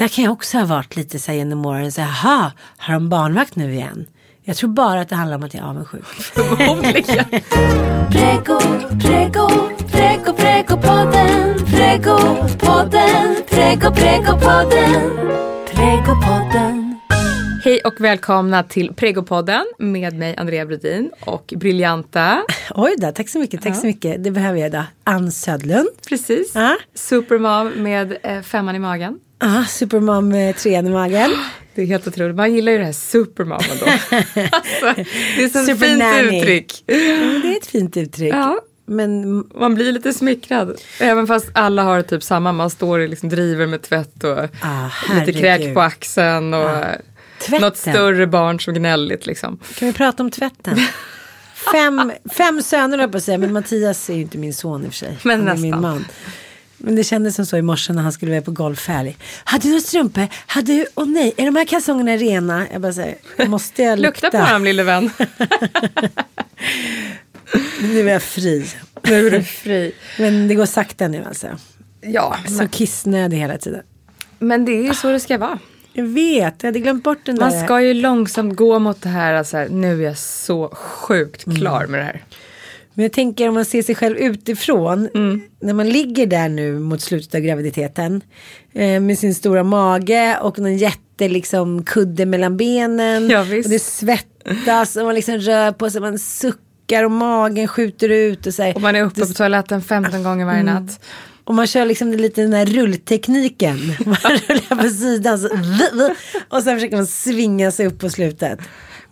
Där kan jag också ha varit lite så här genom åren. Så här, har de barnvakt nu igen? Jag tror bara att det handlar om att jag är avundsjuk. Förmodligen. Prego, prego, prego, prego podden. Prego podden, prego, prego podden. Prego podden. Hej och välkomna till Pregopodden med mig Andrea Brodin och briljanta, Oj då, tack så mycket, tack så mycket. Det behöver jag idag. Ann Södlund. precis, Ja. supermom med eh, femman i magen. Ah, supermom med trean i magen. Det är helt otroligt, man gillar ju det här supermom ändå. alltså, det är så fint uttryck. Mm, Det är ett fint uttryck. Ja. Men Man blir lite smickrad. Även fast alla har typ samma, man står och liksom driver med tvätt och Ah, lite kräk på axeln och Tvätten. något större barn som gnälligt liksom. kan vi prata om tvätten? Fem, fem söner höll på att säga, men Mattias är ju inte min son i och för sig. Men är min nästan. man. Men det kändes som så i morse när han skulle iväg på golffärg. Hade du några strumpor? Hade du, åh nej, är de här kalsongerna rena? Jag bara säger, måste jag lukta? Lukta på dem lille vän. Nu är jag fri. nu är du fri. Men det går sakta nu alltså. Ja, Så kissnödig hela tiden. men det är ju så det ska vara. Jag vet, jag hade glömt bort den Man där. ska ju långsamt gå mot det här, alltså här nu är jag så sjukt Mm. klar med det här. Men jag tänker om man ser sig själv utifrån. Mm. När man ligger där nu mot slutet av graviditeten. Eh, med sin stora mage och någon jätte liksom kudde mellan benen. Ja, visst. och det svettas och man liksom rör på sig. Man suckar och magen skjuter ut. Och, så här. Och man är uppe på toaletten 15 gånger varje Mm. Och man kör liksom lite den här rulltekniken. Man rullar på sidan. Så, och sen försöker man svinga sig upp på slutet.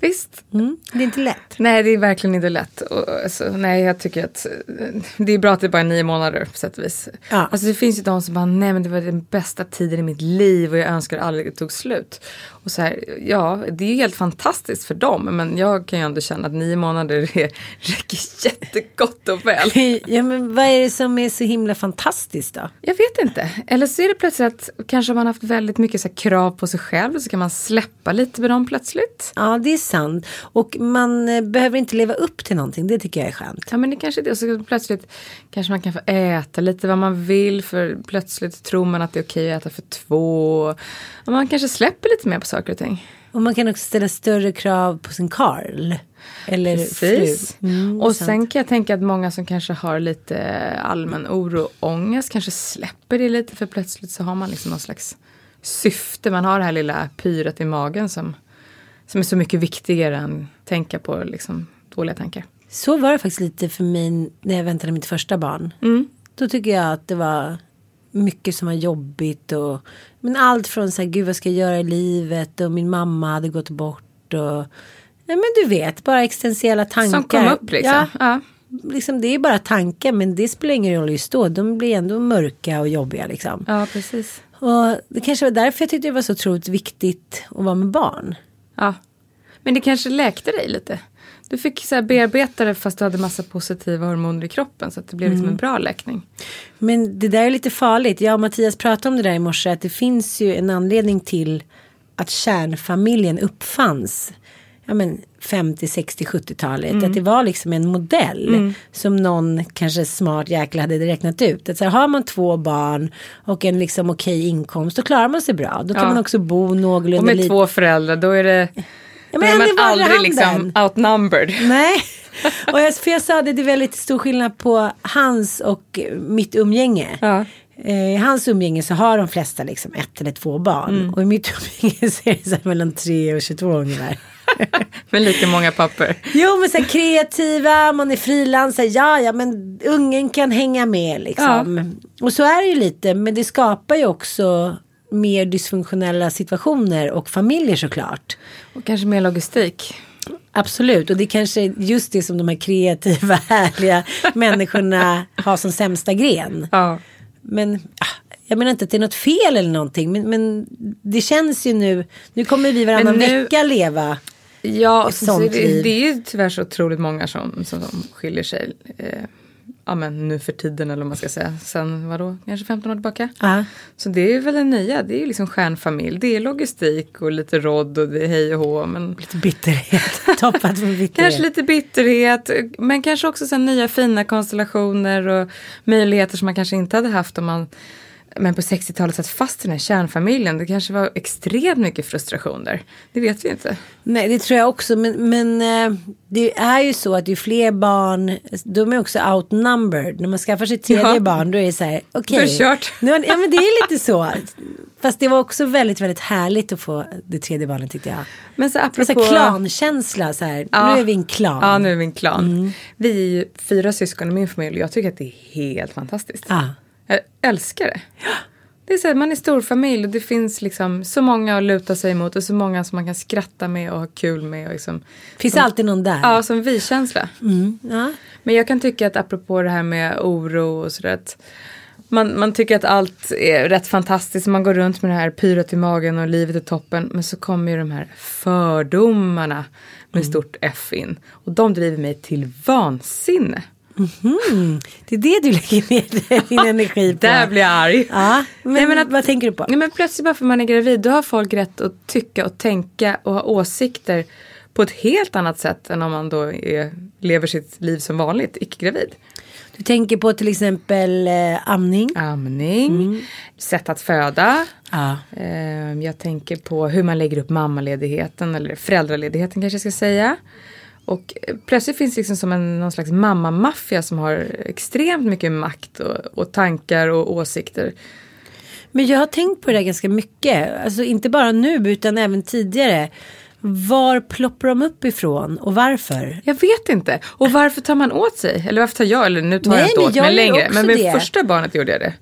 Visst. Mm, det är inte lätt. Nej, det är verkligen inte lätt. Och, alltså, nej, jag tycker att eh, det är bra att det bara är nio månader på sätt och vis. Ja. Alltså det finns ju de som bara, nej men det var den bästa tiden i mitt liv och jag önskar aldrig det tog slut. Och så här, ja, det är ju helt fantastiskt för dem, men jag kan ju ändå känna att nio månader är, räcker jättegott och väl. Ja, men vad är det som är så himla fantastiskt då? Jag vet inte. Eller så är det plötsligt att kanske man haft väldigt mycket så krav på sig själv så kan man släppa lite med dem plötsligt. Ja, det är sant. Och man eh, behöver inte leva upp till någonting. Det tycker jag är skönt. Ja men det kanske är det. Och så plötsligt kanske man kan få äta lite vad man vill för plötsligt tror man att det är okej att äta för två. Och man kanske släpper lite mer på saker och ting. Och man kan också ställa större krav på sin Karl. Eller Precis. fru. Mm, och sant. sen kan jag tänka att många som kanske har lite allmän oro och ångest kanske släpper det lite för plötsligt så har man liksom någon slags syfte. Man har det här lilla pyret i magen som, som är så mycket viktigare än tänka på liksom dåliga tankar. Så var det faktiskt lite för mig när jag väntade mitt första barn. Mm. Då tycker jag att det var mycket som var jobbigt. Och, men allt från så här, gud vad ska jag göra i livet? Och min mamma hade gått bort. Och, ja, men du vet, bara existentiella tankar. Som kom upp liksom. Ja, Ja. liksom, det är bara tankar men det spelar ingen roll just då. De blir ändå mörka och jobbiga liksom. ja, precis. Och det kanske var därför jag tyckte det var så otroligt viktigt att vara med barn. Ja. Men det kanske läkte dig lite. Du fick så här bearbeta det fast du hade massa positiva hormoner i kroppen så att det blev liksom en bra läkning. Men det där är lite farligt. Jag och Mattias pratade om det där i morse. Att det finns ju en anledning till att kärnfamiljen uppfanns. Ja men 50, 60, 70-talet. Att det var liksom en modell. Som någon kanske smart jäkla hade räknat ut. Att så här, har man två barn och en liksom okej inkomst. Då klarar man sig bra. Då kan Ja. man också bo någorlunda Och med lite. två föräldrar då är det, Ja, men är en i man aldrig liksom handen. outnumbered. Nej. Och jag, för jag sa det, det är väldigt stor skillnad på hans och mitt umgänge. Ja. Eh, I hans umgänge så har de flesta liksom ett eller två barn. Mm. Och i mitt umgänge så är det så mellan 3 och 22 ungefär. Med lika många papper. Jo men så här kreativa, man är frilansare, ja ja men ungen kan hänga med liksom. Och så är det ju lite, men det skapar ju också mer dysfunktionella situationer och familjer såklart. Och kanske mer logistik. Absolut, och det är kanske just det som de här kreativa, härliga människorna har som sämsta gren. Ja. Men ah, jag menar inte att det är något fel eller någonting. Men, men det känns ju nu. Nu kommer vi varannan nu- vecka leva. Ja, Ett så, så sånt det, liv. det är ju tyvärr så otroligt många som, som, som skiljer sig. Eh, ja men nu för tiden eller vad man ska säga. Sen vadå, kanske 15 år tillbaka. Ja. Så det är väl det nya, det är ju liksom stjärnfamilj. Det är logistik och lite råd och det är hej och hå. Men Lite bitterhet. Toppat från bitterhet. kanske lite bitterhet. Men kanske också sen nya fina konstellationer och möjligheter som man kanske inte hade haft om man men på 60-talet satt fast i den här kärnfamiljen. Det kanske var extremt mycket frustration där. Det vet vi inte. Nej det tror jag också. Men, men eh, det är ju så att ju fler barn. De är också outnumbered. När man skaffar sitt tredje Ja. barn. Då är det så här. Okej. Det kört. Nu Ja men det är lite så. Fast det var också väldigt väldigt härligt att få det tredje barnet tyckte jag. Men så apropå... så här klankänsla. Så här. Ja. Nu är vi en klan. Ja, nu är vi en klan. Mm. Vi är ju fyra syskon i min familj och jag tycker att det är helt fantastiskt. Ja. Jag älskar det. Det är så här, man är stor familj och det finns liksom så många att luta sig emot och så många som man kan skratta med och ha kul med. Och liksom, Finns som, alltid någon där. Ja, som vi-känsla. Ja. Men jag kan tycka att apropå det här med oro och sådär att man, man tycker att allt är rätt fantastiskt. Man går runt med det här pyret i magen och livet är toppen. Men så kommer ju de här fördomarna med stort F in. Och de driver mig till vansinne. Det är det du lägger ner din energi på. Där blir jag arg. Ja, men, Nej, men att- vad tänker du på? Nej, men plötsligt bara för man är gravid då har folk rätt att tycka och tänka och ha åsikter på ett helt annat sätt än om man då är, lever sitt liv som vanligt, icke-gravid. Du tänker på till exempel eh, amning. Amning, sätt att föda. Ja. Eh, jag tänker på hur man lägger upp mammaledigheten eller föräldraledigheten kanske jag ska säga. Och plötsligt finns det liksom som en någon slags mammamaffia som har extremt mycket makt och, och tankar och åsikter. Men jag har tänkt på det där ganska mycket. Alltså inte bara nu utan även tidigare. Var ploppar de upp ifrån och varför? Jag vet inte. Och varför tar man åt sig? Eller varför tar jag, eller nu tar Nej, jag inte åt mig längre. Men med det. första barnet gjorde jag det.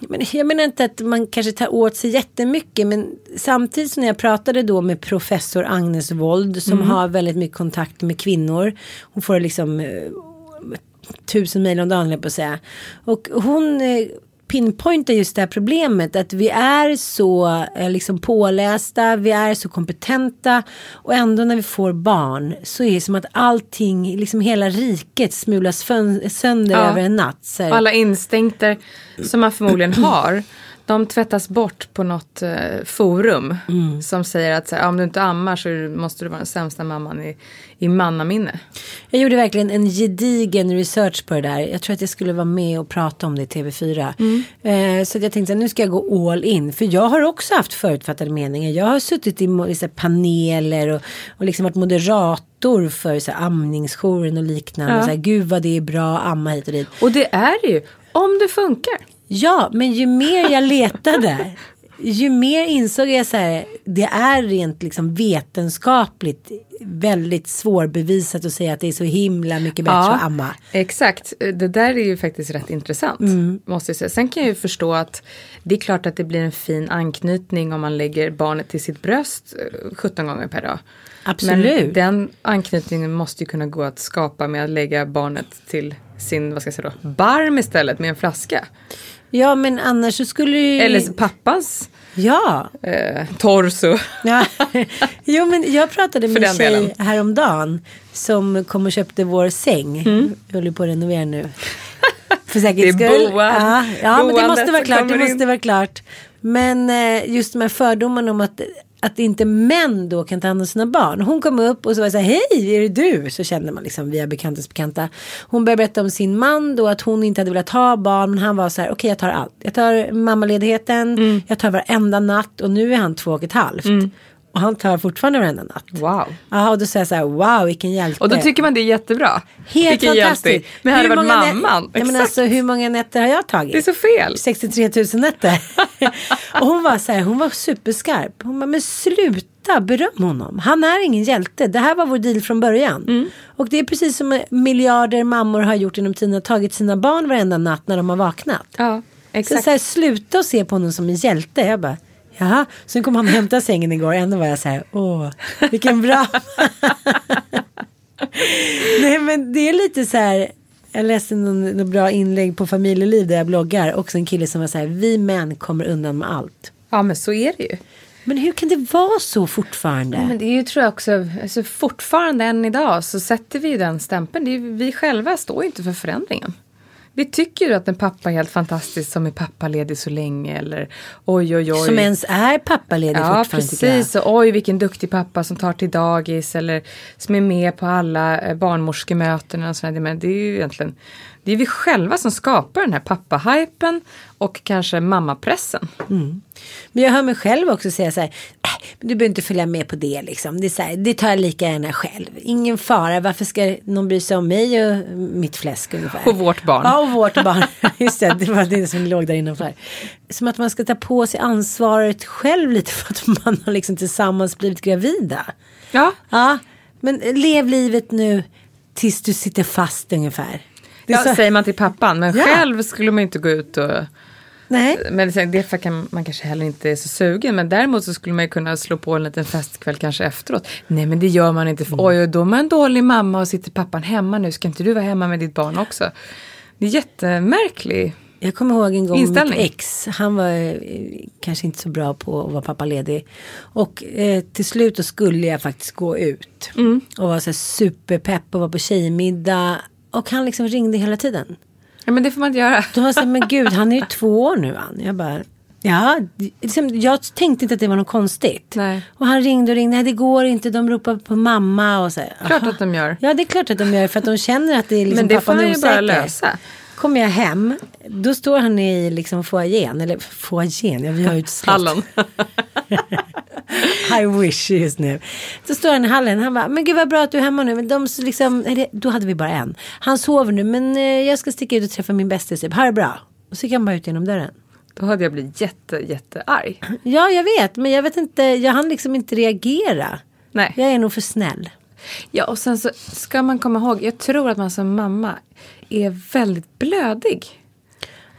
Men jag menar inte att man kanske tar åt sig jättemycket men samtidigt som jag pratade då med professor Agnes Wold som har väldigt mycket kontakt med kvinnor. Hon får liksom eh, tusen mejl om dagen på att säga. Och hon pinpointar just det här problemet att vi är så eh, liksom pålästa, vi är så kompetenta och ändå när vi får barn så är det som att allting, liksom hela riket smulas sönder Ja. över en natt. Alla instinkter som man förmodligen har. De tvättas bort på något eh, forum. Mm. Som säger att så här, om du inte ammar så måste du vara den sämsta mamman i, i mannaminne. Jag gjorde verkligen en gedigen research på det där. Jag tror att jag skulle vara med och prata om det i TV4. Eh, så att jag tänkte att nu ska jag gå all in. För jag har också haft förutfattade meningar. Jag har suttit i här paneler och, och liksom varit moderator för så här, amningsjouren och liknande. Ja. Så här, Gud vad det är bra, amma hit och dit. Och det är det ju. Om det funkar. Ja, men ju mer jag letade. Ju mer insåg jag så här, det är rent liksom vetenskapligt väldigt svårbevisat att säga att det är så himla mycket bättre att amma. Exakt, det där är ju faktiskt rätt intressant. Mm. Måste jag säga. Sen kan jag ju förstå att det är klart att det blir en fin anknytning om man lägger barnet till sitt bröst eh, 17 gånger per dag. Absolut. Men den anknytningen måste ju kunna gå att skapa med att lägga barnet till sin, vad ska jag säga då, barm istället med en flaska. Ja men annars så skulle ju... Eller pappans Ja. eh, torso. ja. Jo men jag pratade med en tjej delen. häromdagen. Som kom och köpte vår säng. Mm. Vi håller på att renovera nu. För säkerhets Det är skull. boan. Ja, ja men det måste vara klart. Det in. måste vara klart. Men eh, just de här fördomarna om att att inte män då kan ta hand om sina barn. Hon kom upp och så var det så här, hej, är det du? Så kände man liksom via bekantas bekanta. Hon började berätta om sin man då att hon inte hade velat ha barn. Men han var så här, okej jag tar allt. Jag tar mammaledigheten, Mm. jag tar varenda natt och nu är han två och ett halvt. Och han tar fortfarande varenda natt. Wow. Ja, och då säger jag så här, wow vilken hjälte. Och då tycker man det är jättebra. Helt Vilken fantastiskt. hjälte. Men hade det varit mamman. Ja, men alltså, hur många nätter har jag tagit? Det är så fel. 63 000 nätter. och hon var så här, hon var superskarp. Hon bara, men sluta beröm honom. Han är ingen hjälte. Det här var vår deal från början. Mm. Och det är precis som miljarder mammor har gjort inom tiden. Tagit sina barn varenda natt när de har vaknat. Ja, Så, exakt. så här, sluta och se på honom som en hjälte. Jag bara, jaha. Sen kom han och hämtade sängen igår. Ändå var jag så här, åh, vilken bra. Nej men det är lite så här. Jag läste någon, någon bra inlägg på familjeliv där jag bloggar. Också en kille som var så här, vi män kommer undan med allt. Ja, men så är det ju. Men hur kan det vara så fortfarande? Men det är ju tror jag också, alltså fortfarande än idag så sätter vi den stämpeln. Ju- vi själva står ju inte för förändringen. Vi tycker ju att en pappa är helt fantastisk som är pappaledig så länge eller oj oj oj. som ens är pappaledig Ja fortfarande jag. precis, och oj vilken duktig pappa som tar till dagis eller som är med på alla eh, barnmorskemöten och sådär. Men det är ju egentligen, det är vi själva som skapar den här pappahypen och kanske mammapressen. Men jag hör mig själv också säga så här. "Äh, du behöver inte följa med på det liksom. Det, är så här, det tar jag lika gärna själv. Ingen fara. Varför ska någon bry sig om mig och mitt fläsk ungefär? Och vårt barn. Ja, och vårt barn. Just det, det var det som låg där innanför. Som att man ska ta på sig ansvaret själv lite för att man har liksom tillsammans blivit gravida. Ja, Ja, men lev livet nu tills du sitter fast ungefär. Ja så- säger man till pappan. Men Ja. själv skulle man inte gå ut och Nej. Men det kan man kanske heller inte är så sugen. Men däremot så skulle man ju kunna slå på en liten festkväll kanske efteråt. Nej men det gör man inte. För, Oj, och då är man en dålig mamma och sitter pappan hemma nu. Ska inte du vara hemma med ditt barn också? Det är jättemärklig. Jag kommer ihåg en gång Inställning. mitt ex. Han var eh, kanske inte så bra på att vara pappaledig. Och eh, till slut då skulle jag faktiskt gå ut. Mm. Och var så superpepp och var på tjejmiddag. Och han liksom ringde hela tiden. Ja men det får man inte göra. Då var jag så här, men gud han är ju två år nu han. Jag bara, ja. Liksom, jag tänkte inte att det var något konstigt. Nej. Och han ringde och ringde, nej det går inte, de ropar på mamma och så här. Klart "Aha." att de gör. Ja det är klart att de gör för att de känner att det är liksom men det får han ju bara lösa. Kommer jag hem, då står han i liksom foajén, eller foajén, ja vi har ju ett slott. I wish just nu. Så står han i hallen, han bara, men gud vad bra att du är hemma nu. Men de liksom, nej, då hade vi bara en. Han sover nu, men eh, jag ska sticka ut och träffa min bästis, typ. ha det bra. Och så gick han bara ut genom dörren. Då hade jag blivit jätte, jättearg. Ja, jag vet, men jag vet inte, jag hann liksom inte reagera. Nej. Jag är nog för snäll. Ja och sen så ska man komma ihåg, jag tror att man som mamma är väldigt blödig.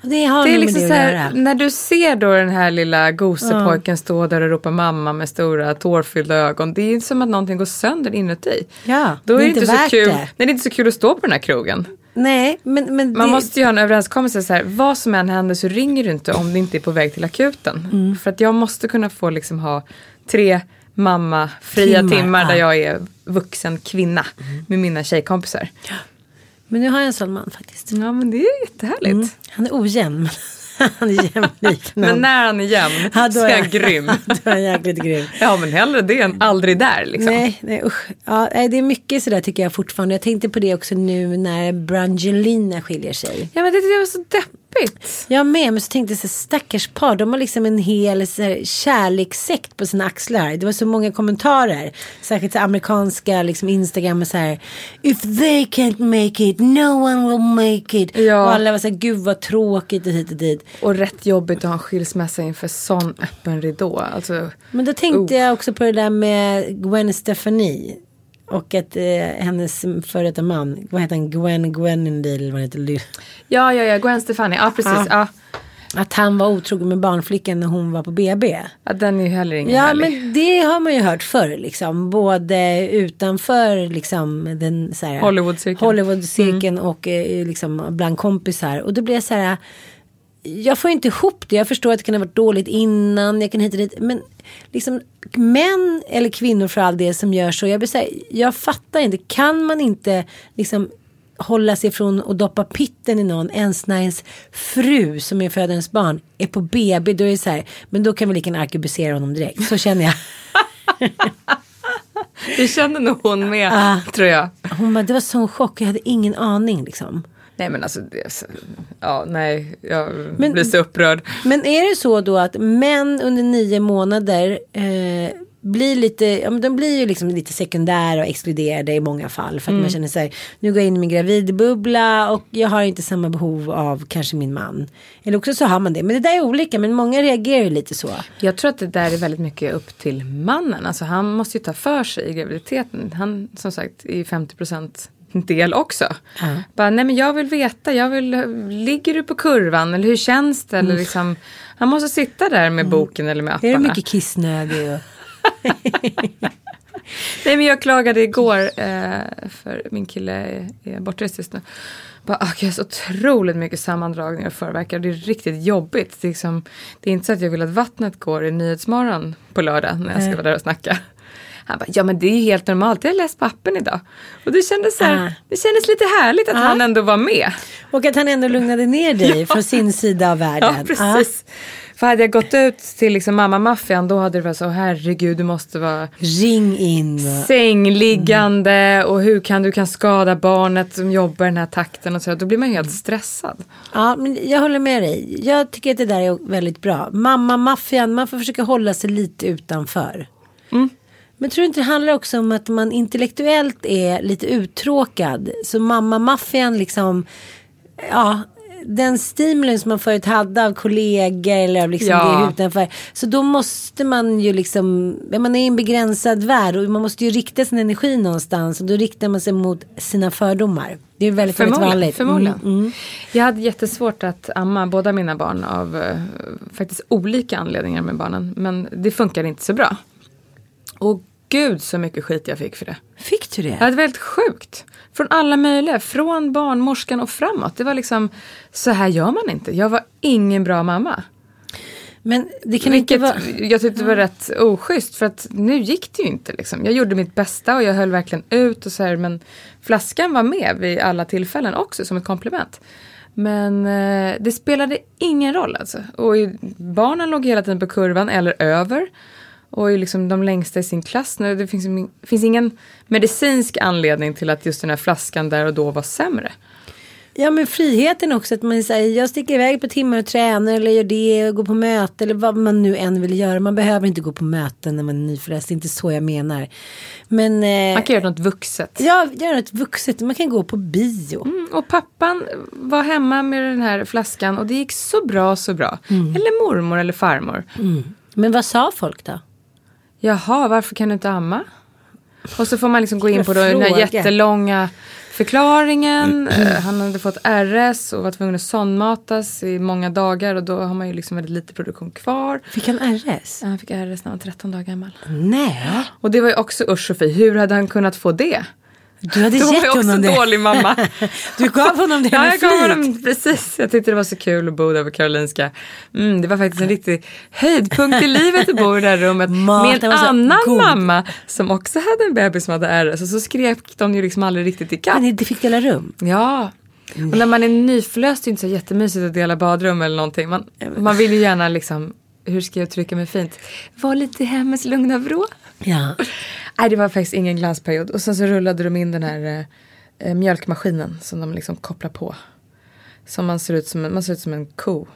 Det har Det är liksom så det att här, när du ser då den här lilla gosepojken stå där och ropa mamma med stora tårfyllda ögon. Det är som att någonting går sönder inuti. Ja, Då det är inte, inte så värt kul. det. Nej, det är inte så kul att stå på den här krogen. Nej, men, men Man det, måste ju ha en överenskommelse så här, vad som än händer så ringer du inte om du inte är på väg till akuten. Mm. För att jag måste kunna få liksom ha tre mamma fria Timmar, timmar, där ja. jag är vuxen kvinna med mina tjejkompisar. Men nu har jag en sån man faktiskt. Ja men det är jättehärligt. Mm. Han är ojämn. han är jämlik. Men när han är jämn Ja, så är han grym. då är han jäkligt grym. Ja men hellre det än aldrig där liksom. Nej, nej usch. Ja, det är mycket sådär tycker jag fortfarande. Jag tänkte på det också nu när Brangelina skiljer sig. Ja men det, det var så deppigt. Jag med, men så tänkte jag så här, stackars par, de har liksom en hel så här, kärlekssekt på sina axlar. Det var så många kommentarer, särskilt så amerikanska liksom Instagram och så här, if they can't make it, no one will make it. Ja. Och alla var så här, gud vad tråkigt och hit och dit. Och rätt jobbigt att ha en skilsmässa inför sån öppen ridå. Alltså, Men då tänkte Oh. jag också på det där med Gwen Stefani. Och att eh, hennes före detta man, vad heter han, Gwen Gwenendale, eller vad heter, Ly- ja ja ja, Gwen Stefani, ja precis. Ja. Att han var otrogen med barnflickan när hon var på BB. Ja, den är ju heller ingen Ja härlig. men det har man ju hört förr liksom. Både utanför liksom den så här, Hollywoodcirkeln. Hollywoodcirkeln och eh, liksom bland kompisar. Och då blir jag så här. Jag får inte ihop det. Jag förstår att det kan ha varit dåligt innan. Jag kan hit och dit. Men liksom män eller kvinnor för all del som gör så. Jag, här, jag fattar inte. Kan man inte liksom hålla sig från att doppa pitten i någon ens när ens fru som är ens barn är på BB. Då är det så här. Men då kan vi lika gärna arkebusera honom direkt. Så känner jag. Det kände nog hon med, Ah. tror jag. Hon bara, det var sån chock. Jag hade ingen aning liksom. Nej men alltså, så- ja nej, jag Men- blir så upprörd. Men är det så då att män under nio månader eh, blir lite, ja, men de blir ju liksom lite sekundära och exkluderade i många fall. För att man känner sig, nu går jag in i min gravidbubbla och jag har inte samma behov av kanske min man. Eller också så har man det. Men det där är olika, men många reagerar ju lite så. Jag tror att det där är väldigt mycket upp till mannen. Alltså han måste ju ta för sig i graviditeten. Han som sagt är 50% del också. Bara, nej men jag vill veta, jag vill, ligger du på kurvan eller hur känns det? Eller liksom, han måste sitta där med boken eller med Är det apparna. mycket kissnödig? Och... Nej men jag klagade igår eh, för min kille är, är bortrest just nu. Bara, ah, jag har så otroligt mycket sammandragningar och förverkar. Det är riktigt jobbigt. Det är, liksom, det är inte så att jag vill att vattnet går i Nyhetsmorgon på lördag när jag ska vara där och snacka. Han bara, ja men det är ju helt normalt, jag har läst på appen idag. Och det kändes, så här, Ah. det kändes lite härligt att han ändå var med. och att han ändå lugnade ner dig från sin sida av världen. Ja, precis. För hade jag gått ut till liksom mamma-maffian då hade det varit så, herregud du måste vara Ring in. sängliggande och hur kan du kan skada barnet som jobbar i den här takten och så. Då blir man helt stressad. Ja, men jag håller med dig. Jag tycker att det där är väldigt bra. Mamma-maffian, man får försöka hålla sig lite utanför. Men tror du inte det handlar också om att man intellektuellt är lite uttråkad? Så mamma-maffian liksom, ja, den stimulen som man förut hade av kollegor eller av liksom Ja. det utanför. Så då måste man ju liksom, man är i en begränsad värld och man måste ju rikta sin energi någonstans. Och då riktar man sig mot sina fördomar. Det är väldigt, väldigt vanligt. förmodligen. Mm, mm. Jag hade jättesvårt att amma båda mina barn av eh, faktiskt olika anledningar med barnen. Men det funkade inte så bra. Och gud så mycket skit jag fick för det. Fick du det? Ja, det var helt sjukt. Från alla möjliga, från barnmorskan och framåt. Det var liksom, så här gör man inte. Jag var ingen bra mamma. Men det kan inte Vilket vara... jag tyckte var rätt oschysst för att nu gick det ju inte liksom. Jag gjorde mitt bästa och jag höll verkligen ut och så här men flaskan var med vid alla tillfällen också som ett komplement. Men eh, det spelade ingen roll alltså. Och barnen låg hela tiden på kurvan eller över. Och är liksom de längsta i sin klass nu. Det finns, finns ingen medicinsk anledning till att just den här flaskan där och då var sämre. Ja men friheten också att man säger jag sticker iväg på timmar och tränar eller gör det och går på möte eller vad man nu än vill göra. Man behöver inte gå på möten när man är nyförlöst. Det är inte så jag menar. Men eh, Man kan göra något vuxet. ja, göra ett vuxet. Man kan gå på bio. Mm, Och pappan var hemma med den här flaskan och det gick så bra, så bra. Eller mormor eller farmor. Men vad sa folk då? Jaha, varför kan du inte amma? Och så får man liksom gå in på då, den här jättelånga förklaringen. Eh, Han hade fått RS och var tvungen att sondmatas i många dagar och då har man ju liksom väldigt lite produktion kvar. Fick han RS? Han fick RS när han var 13 dagar gammal. Nej. Och det var ju också usch och fy. Hur hade han kunnat få det? Du hade Då var gett jag också honom det. dålig mamma. Du gav honom det Ja, med jag gav flit. honom, precis. Jag tyckte det var så kul att bo där på Karolinska. Mm, det var faktiskt en riktig höjdpunkt i livet att bo i det här rummet med Maten en annan god. mamma som också hade en bebis som hade RS. Och så skrek de ju liksom aldrig riktigt ikapp. Men inte fick dela rum. Ja. Och när man är nyförlöst är det inte så jättemysigt att dela badrum eller någonting. Man, man vill ju gärna liksom, hur ska jag uttrycka mig fint? Var lite i hemmets lugna vrå. Ja. Nej, det var faktiskt ingen glansperiod. Och sen så rullade de in den här eh, eh, mjölkmaskinen som de liksom kopplar på. Som man ser ut som en, man ser ut som en ko.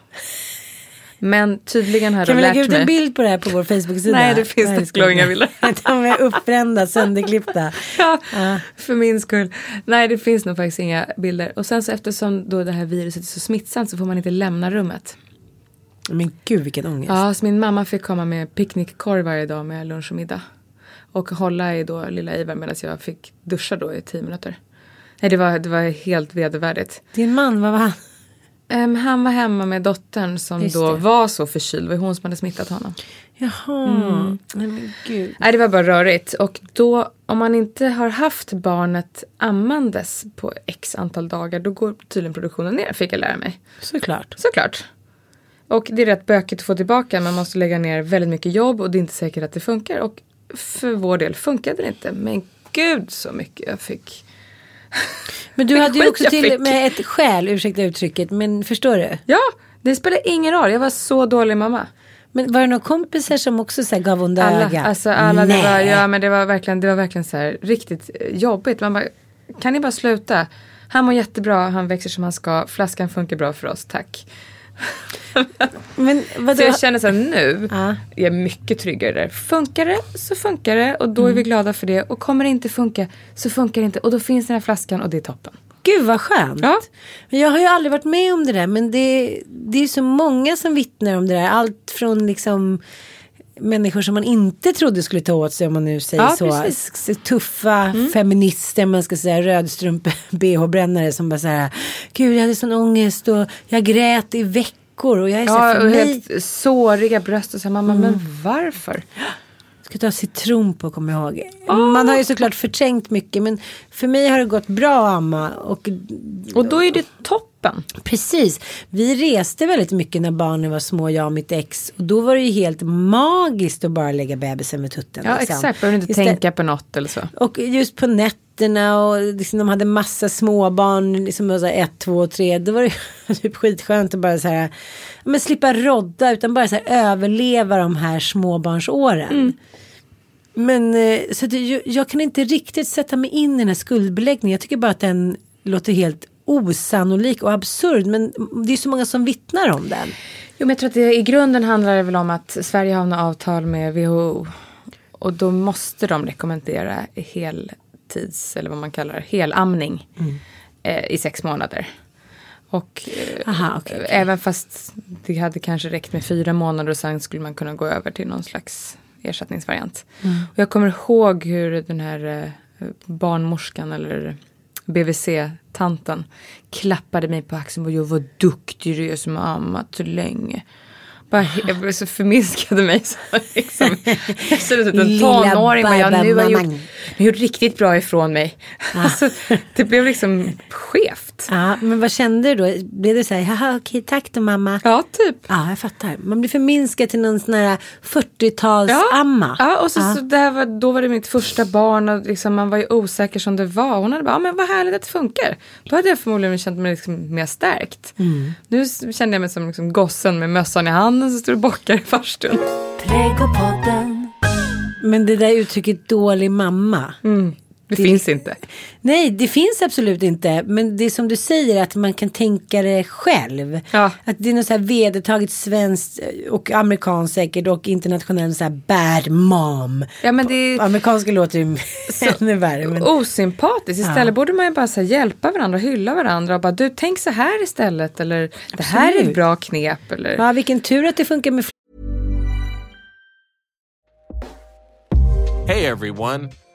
Men tydligen har Kan de vi lärt lägga ut en mig. bild på det här på vår Facebook-sida? Nej, det finns lov vi inga bilder. De är uppbrända, sönderklippta. Ja, för min skull. Nej, det finns nog faktiskt inga bilder. Och sen så eftersom då det här viruset är så smittsamt så får man inte lämna rummet. Men gud vilken ångest. Ja, så min mamma fick komma med picknickkorg varje dag med lunch och middag. Och hålla i då lilla Ivar medan jag fick duscha då i tio minuter. Nej, det var, det var helt vedervärdigt. Din man, vad var han? Ehm, han var hemma med dottern som Just då det. var så förkyld. Det var hon som hade smittat honom. Jaha. Mm. Nej men gud. Nej, det var bara rörigt. Och då, om man inte har haft barnet ammandes på x antal dagar, då går tydligen produktionen ner, fick jag lära mig. Såklart. Såklart. Och det är rätt bökigt att få tillbaka. Man måste lägga ner väldigt mycket jobb och det är inte säkert att det funkar. Och för vår del funkade det inte. Men gud så mycket jag fick. Men du hade ju också till med ett skäl, ursäkta uttrycket, men förstår du? Ja, det spelade ingen roll. Jag var så dålig mamma. Men var det några kompisar som också så gav onda Alla, ögat? alltså alla, det var, ja, men det var verkligen, det var verkligen så här riktigt eh, jobbigt. Man bara, kan ni bara sluta? Han mår jättebra, han växer som han ska, flaskan funkar bra för oss, tack. Men vadå? Så jag känner så här nu, är jag mycket tryggare där. Funkar det så funkar det och då är Mm. vi glada för det. Och kommer det inte funka så funkar det inte och då finns den här flaskan och det är toppen. Gud vad skönt. Ja. Jag har ju aldrig varit med om det där. Men det, det är så många som vittnar om det där. Allt från liksom människor som man inte trodde skulle ta åt sig om man nu säger Ja, så. precis. Mm. Tuffa feminister, man ska säga rödstrump bh-brännare som bara så här. Gud jag hade sån ångest och jag grät i veckor. Och jag är så här, Ja, för och mig, helt såriga bröst och så här, mamma, Mm. men varför? ska ta citron på kommer jag ihåg. Man har ju såklart förträngt mycket men för mig har det gått bra att amma. Och Och då är det toppen. Precis. Vi reste väldigt mycket när barnen var små, jag och mitt ex. Och då var det ju helt magiskt att bara lägga bebisen med tutten. Ja, liksom. exakt. Behöver inte Istället- tänka på något eller så. Och just på nätterna och liksom, de hade massa småbarn, liksom så ett, två, tre. Då var det typ skitskönt att bara så här, men slippa rodda utan bara så här överleva de här småbarnsåren. Men eh, så det, jag, jag kan inte riktigt sätta mig in i den här skuldbeläggningen. Jag tycker bara att den låter helt osannolik och absurd. Men det är så många som vittnar om den. Jo, men jag tror att det, i grunden handlar det väl om att Sverige har något avtal med WHO. Och då måste de rekommendera heltids, eller vad man kallar helamning eh, i sex månader. Och eh, Aha, okej, okej. även fast det hade kanske räckt med fyra månader och sen skulle man kunna gå över till någon slags ersättningsvariant. Och jag kommer ihåg hur den här eh, barnmorskan eller Tanten klappade mig på axeln och jag var duktig du är som har ammat så länge. Bara, jag så förminskade mig. Så liksom, jag ser ut som en tonåring. Men jag, nu har jag gjort, har gjort riktigt bra ifrån mig. Alltså, det blev liksom skevt. Ja, men vad kände du då? Blev du så här, haha okej tack då mamma. Ja, typ. Ja, jag fattar. Man blir förminskad till någon sån här 40-tals-amma. Ja, och så, så det här var, då var det mitt första barn och liksom, man var ju osäker som det var. Hon hade bara, ja, men vad härligt att det funkar. Då hade jag förmodligen känt mig liksom mer stärkt. Nu s- kände jag mig som liksom gossen med mössan i handen som står och bockar i farstun. Men det där uttrycket dålig mamma. Det finns inte. Nej, det finns absolut inte. Men det är som du säger att man kan tänka det själv. Ja. Att det är något så här vedertaget svenskt och amerikanskt säkert och internationellt så här bad mom. Ja, men det är Amerikanska låter ju ännu värre. Men... osympatiskt. Istället borde man ju bara så hjälpa varandra, hylla varandra och bara du tänk så här istället. Eller det här är ett Absolut. bra knep. Eller, Ja, vilken tur att det funkar med Hey everyone,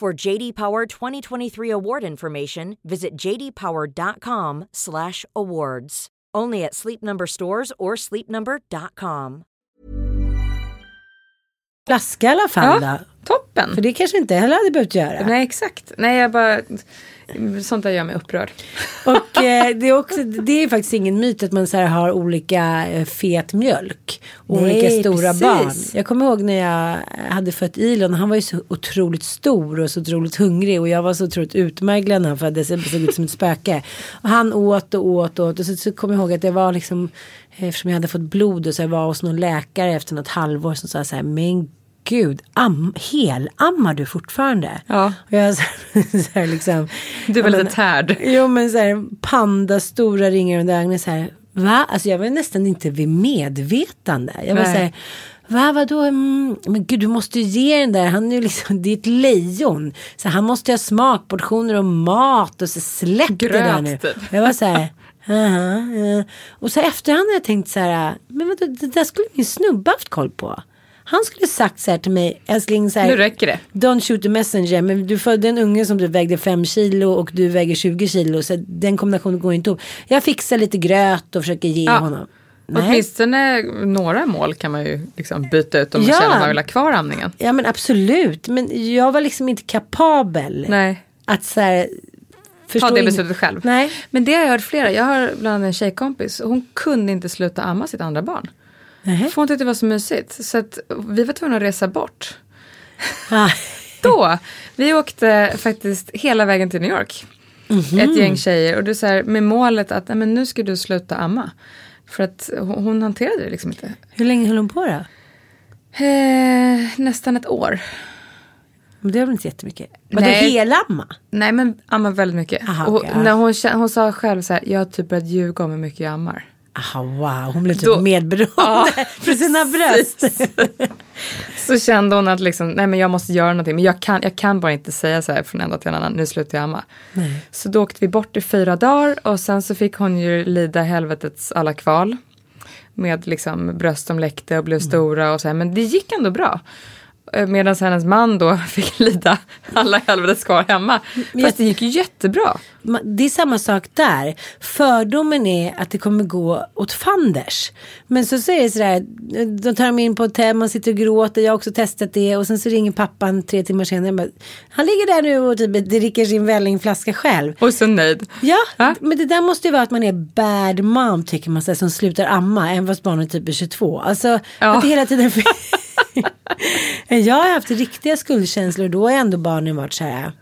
For JD Power 2023 award information, visit jdpower.com/awards. Only at Sleep Number stores or sleepnumber.com. Flaska i alla fall Ja, då. toppen. För det kanske inte heller hade behövt göra. Nej, exakt. Nej, jag bara... Sånt där gör mig upprörd. Och eh, det, är också, det är faktiskt ingen myt att man så har olika eh, fet mjölk. Och Nej, olika stora precis. barn. Jag kommer ihåg när jag hade fött Ilon. Han var ju så otroligt stor och så otroligt hungrig. Och jag var så otroligt utmärglad när han föddes. Jag såg ut som ett spöke. Och han åt och åt och åt. Och så, så kommer jag ihåg att det var liksom. Eftersom jag hade fått blod och så jag var hos någon läkare efter något halvår. Som sa så här. Men gud, am, helammar du fortfarande? Ja. Och jag så så här liksom. Du var ja, lite men- tärd. Jo men så här panda stora ringar under ögonen så här. Va? Alltså jag var nästan inte vid medvetande. Jag var Nej. så här. Va, vadå? Mm, men gud, du måste ju ge den där. Han är ju liksom, det är ett lejon. Så han måste ju ha smakportioner och mat och så släpp det där nu. typ. Jag var så här. "Aha, ja." Och så efterhand har jag tänkt så här. Men vadå, det där skulle min snubbe haft koll på. Han skulle sagt så här till mig. Älskling så här. Nu räcker det. Don't shoot the messenger. Men du födde en unge som du vägde 5 kilo och du väger 20 kilo. Så den kombinationen går inte ihop. Jag fixar lite gröt och försöker ge Ja. honom. Nej. Åtminstone några mål kan man ju liksom byta ut om man Ja. känner att man vill ha kvar amningen. Ja men absolut. Men jag var liksom inte kapabel. Nej. Att så här. Ta det beslutet själv. Nej. Men det har jag hört flera. Jag har bland annat en tjejkompis. Hon kunde inte sluta amma sitt andra barn. Nähä. För hon tyckte det var så mysigt. Så att vi var tvungna att resa bort. Ah. Då, vi åkte faktiskt hela vägen till New York. Mhm. Ett gäng tjejer. Och det är så här, med målet att nej, men nu ska du sluta amma. För att hon, hon hanterade det liksom inte. Hur länge höll hon på då? Eh, nästan ett år. Men det var väl inte jättemycket. Vadå Nej. helamma? Nej men amma väldigt mycket. Aha, och när hon, hon sa själv så här, jag har typ börjat ljuga om hur mycket jag ammar. Aha, wow, hon blev typ Då- medberoende Ja, för sina bröst. Så kände hon att liksom, nej men jag måste göra någonting. Men jag kan, jag kan bara inte säga så här från en dag till en annan, nu slutar jag amma. Så då åkte vi bort i fyra dagar och sen så fick hon ju lida helvetets alla kval. Med liksom bröst som läckte och blev Mm. stora och så här. Men det gick ändå bra. Medan hennes man då fick lida alla helvetes kval hemma. Fast det gick ju jättebra. Det är samma sak där. Fördomen är att det kommer gå åt fanders. Men så säger det sådär, de tar dem in på hotell, man sitter och gråter, jag har också testat det och sen så ringer pappan tre timmar senare. Bara, Han ligger där nu och typ dricker sin vällingflaska själv. Och så nöjd. Ja, Va? men det där måste ju vara att man är bad mom tycker man så här, som slutar amma även fast barnet typ är 22. Alltså Ja. att det hela tiden Jag har haft riktiga skuldkänslor. Då har ändå barnen varit så här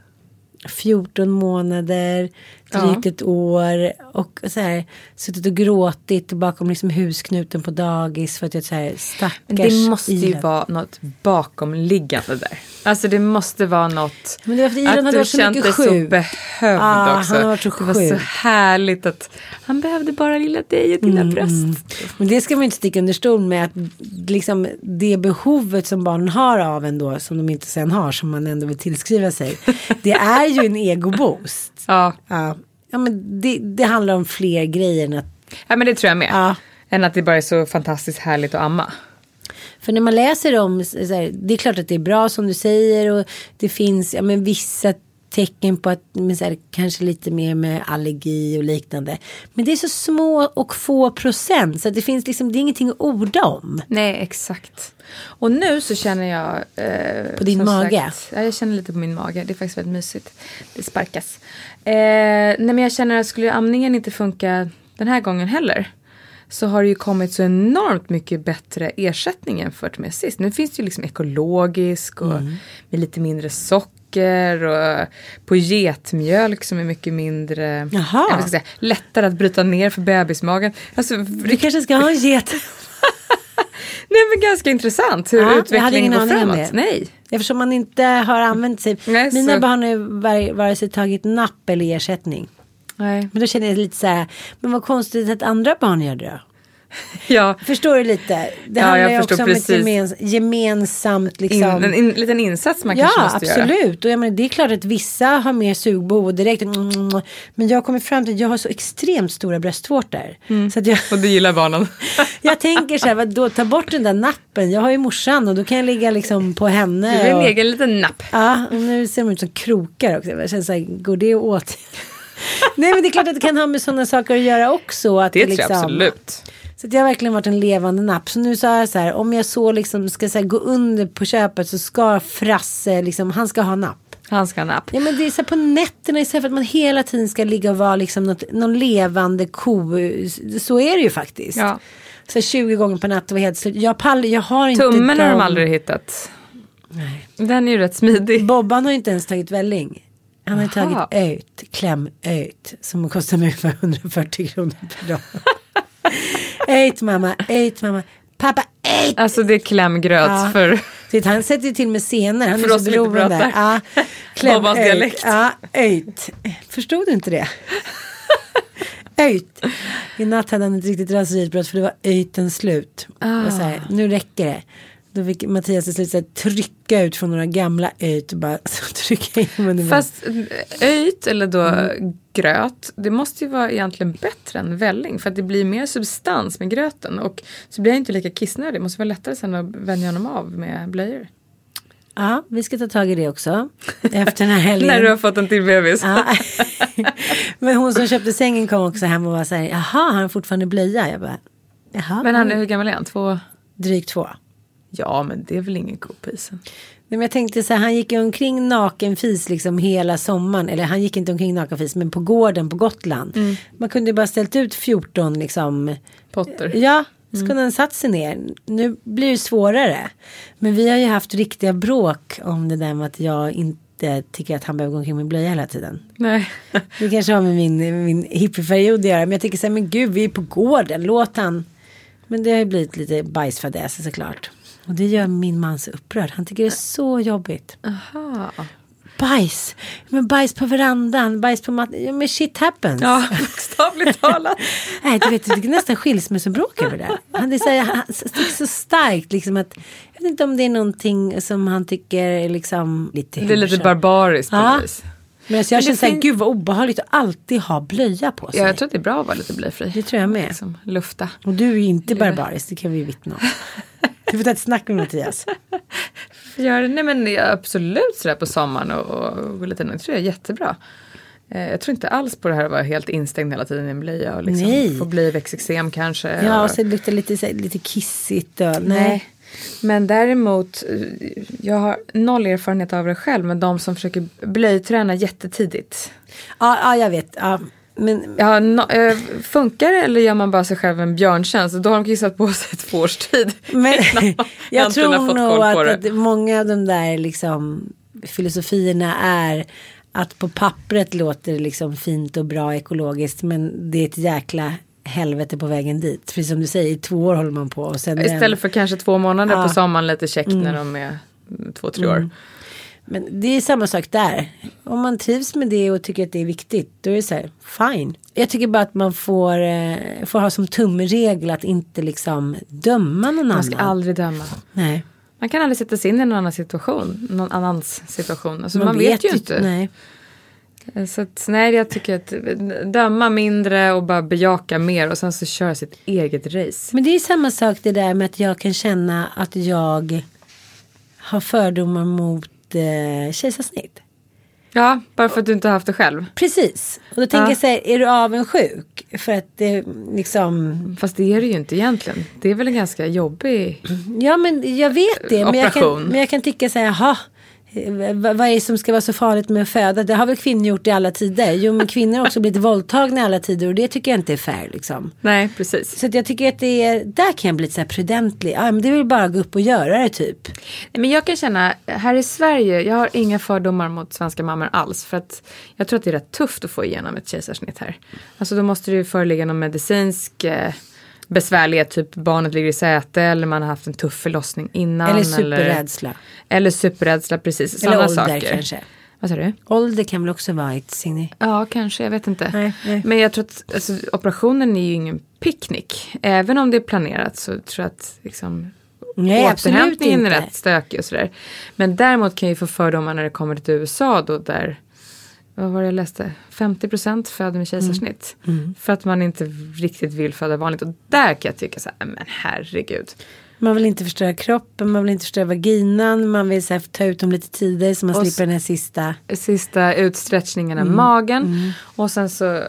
14 månader, drygt ett år och så här suttit och gråtit bakom liksom husknuten på dagis för att jag så här stackars Men det måste ju Ilan. vara något bakomliggande där. Alltså det måste vara något. Men det var för Ilan att hade du varit så mycket dig så sjuk. behövd Ah, också. han varit så det var så sjuk. härligt att han behövde bara lilla dig och dina bröst. Men det ska man ju inte sticka under stol med att liksom det behovet som barnen har av en då som de inte sen har som man ändå vill tillskriva sig. Det är ju en egoboost. Ja. Ja, ja men det, det handlar om fler grejer än att ja, men det tror jag med. Ja. Än att det bara är så fantastiskt härligt att amma. För när man läser om, så här, det är klart att det är bra som du säger och det finns ja, men vissa tecken på att här, kanske lite mer med allergi och liknande. Men det är så små och få procent så det finns liksom, det är ingenting att orda om. Nej, exakt. Och nu så känner jag... Eh, På din mage? Sagt, ja, jag känner lite på min mage. Det är faktiskt väldigt mysigt. Det sparkas. Eh, nej, men jag känner att skulle amningen inte funka den här gången heller. Så har det ju kommit så enormt mycket bättre ersättning jämfört med sist. Nu finns det ju liksom ekologisk och Mm. med lite mindre socker och på getmjölk som är mycket mindre Jaha. jag ska säga, lättare att bryta ner för bebismagen. Alltså, Du kanske ska ha en get. Nej men ganska intressant hur Ja, utvecklingen ingen går framåt. det. Nej. Eftersom man inte har använt sig. Nej, Mina så- barn har vare sig tagit napp eller ersättning. Nej. Men då känner jag lite så här. Men vad konstigt att andra barn gör det då. Ja, Förstår du lite? Det Ja, handlar ju också om precis. ett gemens, gemensamt liksom. in, en in, liten insats man Ja, kanske måste göra. absolut. Och jag menar, det är klart att vissa har mer sugbehov direkt. mm, Men jag kommit fram till att jag har så extremt stora bröstvårtor. Mm. Så att jag, Och du gillar barnen. jag tänker så här, då ta bort den där nappen. Jag har ju morsan och då kan jag ligga liksom på henne. Du vill och, en egen liten napp. Ja, och nu ser de ut som krokar också. Jag känner så här, går det åt? Nej men det är klart att det kan ha med sådana saker att göra också. Att Det tror liksom, jag absolut. Så jag har verkligen varit en levande napp. Så nu sa jag så här, om jag så liksom ska så här, gå under på köpet så ska Frasse, liksom, han ska ha napp. Han ska ha napp. Ja men det är så här på nätterna istället för att man hela tiden ska ligga och vara liksom något, någon levande ko. Så är det ju faktiskt. Ja. Så här 20 gånger per natt var helt slut. Jag, pall, jag har inte Tummen har de aldrig hittat. Den är ju rätt smidig. Bobban har ju inte ens tagit välling. Han har ju Jaha. tagit öjt, klämöjt. Som kostar mig ungefär 140 kronor per dag. öjt mamma, öjt mamma. Pappa öjt. Alltså det är klämgröt Ja. för Titta, han sätter ju till med scener. Han För är oss så beroende. Ja. Kläm, dialekt. Ja, öjt. Förstod du inte det? öjt. I natt hade han ett riktigt raseriutbrott för det var öjten slut. Ah. Så här, nu räcker det. Då fick Mattias till slut så här, trycka ut från några gamla öjt och bara så trycka in munnen. Fast eh, öjt eller då Mm. gröt, det måste ju vara egentligen bättre än välling. För att det blir mer substans med gröten. Och så blir jag inte lika kissnödig. Det måste vara lättare sen att vänja honom av med blöjor. Ja, vi ska ta tag i det också. Efter den här helgen. När du har fått en till bebis. Ja. Men hon som köpte sängen kom också hem och var så här, jaha, har han fortfarande blöja? Jag bara, jaha. Men han är, hur gammal är han? Två? Drygt två. Ja, men det är väl ingen ko på isen. Nej, men jag tänkte så här, han gick ju omkring nakenfis liksom hela sommaren. Eller han gick inte omkring nakenfis, men på gården på Gotland. Man kunde ju bara ställt ut 14 liksom. Potter. Ja, så kunde han satt sig ner. Nu blir det svårare. Men vi har ju haft riktiga bråk om det där med att jag inte tycker att han behöver gå omkring med blöja hela tiden. Nej. Det kanske har med min, min hippieperiod att göra. Men jag tycker så här, men gud vi är på gården, låt han. Men det har ju blivit lite bajsfadäser såklart. Och det gör min man så upprörd. Han tycker det är så jobbigt. Aha. Bajs, men bajs på verandan, bajs på mattan. Ja, men shit happens. Ja, bokstavligt talat. Nej, du vet, det är nästan skilsmässobråk över det. Han så, här, han sticker så starkt liksom att jag vet inte om det är någonting som han tycker är liksom lite Det är lite barbariskt på Ja. vis. Men alltså, jag känner så här, fin- gud vad obehagligt att alltid ha blöja på sig. Ja, jag tror att det är bra att vara lite blyfri. Det tror jag med. Liksom, lufta. Och du är ju inte barbarisk, det kan vi vittna om. Du får ta ett snack med Mattias. Gör det. Nej men absolut sådär på sommaren och, och gå lite Det tror jag är jättebra. Eh, jag tror inte alls på det här att vara helt instängd hela tiden i en blöja och liksom Nej. få bli växteksem kanske. Ja, och, och så luktar lite, lite kissigt. Och, nej. nej. Men däremot, jag har noll erfarenhet av det själv, men de som försöker blöjträna jättetidigt. Ja, ja, jag vet. Ja, men Ja, no, eh, funkar det eller gör man bara sig själv en björntjänst? Då har de kissat på sig ett två års tid. Men jag tror nog att, att många av de där liksom filosofierna är att på pappret låter det liksom fint och bra ekologiskt men det är ett jäkla helvete på vägen dit. För som du säger, i två år håller man på. Och sen Istället för kanske två månader Ja. Mm. på sommaren lite käckt när de är två, tre år. Men det är samma sak där. Om man trivs med det och tycker att det är viktigt, då är det så här, fine. Jag tycker bara att man får, eh, får ha som tumregel att inte liksom döma någon Man ska annan. aldrig döma. Nej. Man kan aldrig sätta sig in i någon annan situation. Någon annans situation. Alltså man, Man vet, ju inte. Nej. Så att, nej, jag tycker att döma mindre och bara bejaka mer och sen så köra sitt eget race. Men det är samma sak det där med att jag kan känna att jag har fördomar mot eh, kejsarsnitt. Ja, bara för att du inte har haft det själv. Precis. Och då tänker Ja. jag säga, är du avundsjuk? För att det liksom, Fast det är det ju inte egentligen. Det är väl en ganska jobbig... ja men jag vet det. Men jag, kan, Operation. men jag kan tycka så här, jaha. Eh, Vad är det som ska vara så farligt med att föda? Det har väl kvinnor gjort i alla tider? Jo men kvinnor har också blivit våldtagna i alla tider och det tycker jag inte är fair liksom. Nej, precis. Så jag tycker att det är, där kan jag bli så här prudentlig. Ja men det är väl bara att gå upp och göra det typ. Men jag kan känna, här i Sverige, jag har inga fördomar mot svenska mammor alls. För att jag tror att det är rätt tufft att få igenom ett kejsarsnitt här. Alltså då måste det ju föreligga någon medicinsk eh, besvärlighet, typ barnet ligger i säte eller man har haft en tuff förlossning innan. Eller superrädsla. Eller superrädsla, precis. Eller ålder saker. kanske. Vad sa du? Ålder kan väl också vara ett signum. Ja, kanske. Jag vet inte. Nej, nej. Men jag tror att alltså, operationen är ju ingen picknick. Även om det är planerat så tror jag att liksom, Nej, återhämtningen är rätt stökig och sådär. Men däremot kan jag ju få fördomar när det kommer till USA då där vad var det jag läste? 50% föder med kejsarsnitt. Mm. För att man inte riktigt vill föda vanligt. Och där kan jag tycka så här, men herregud. Man vill inte förstöra kroppen, man vill inte förstöra vaginan, man vill så här, ta ut dem lite tidigare så man Och slipper den här sista. Sista utstretchningen av Mm. magen. Och sen så eh,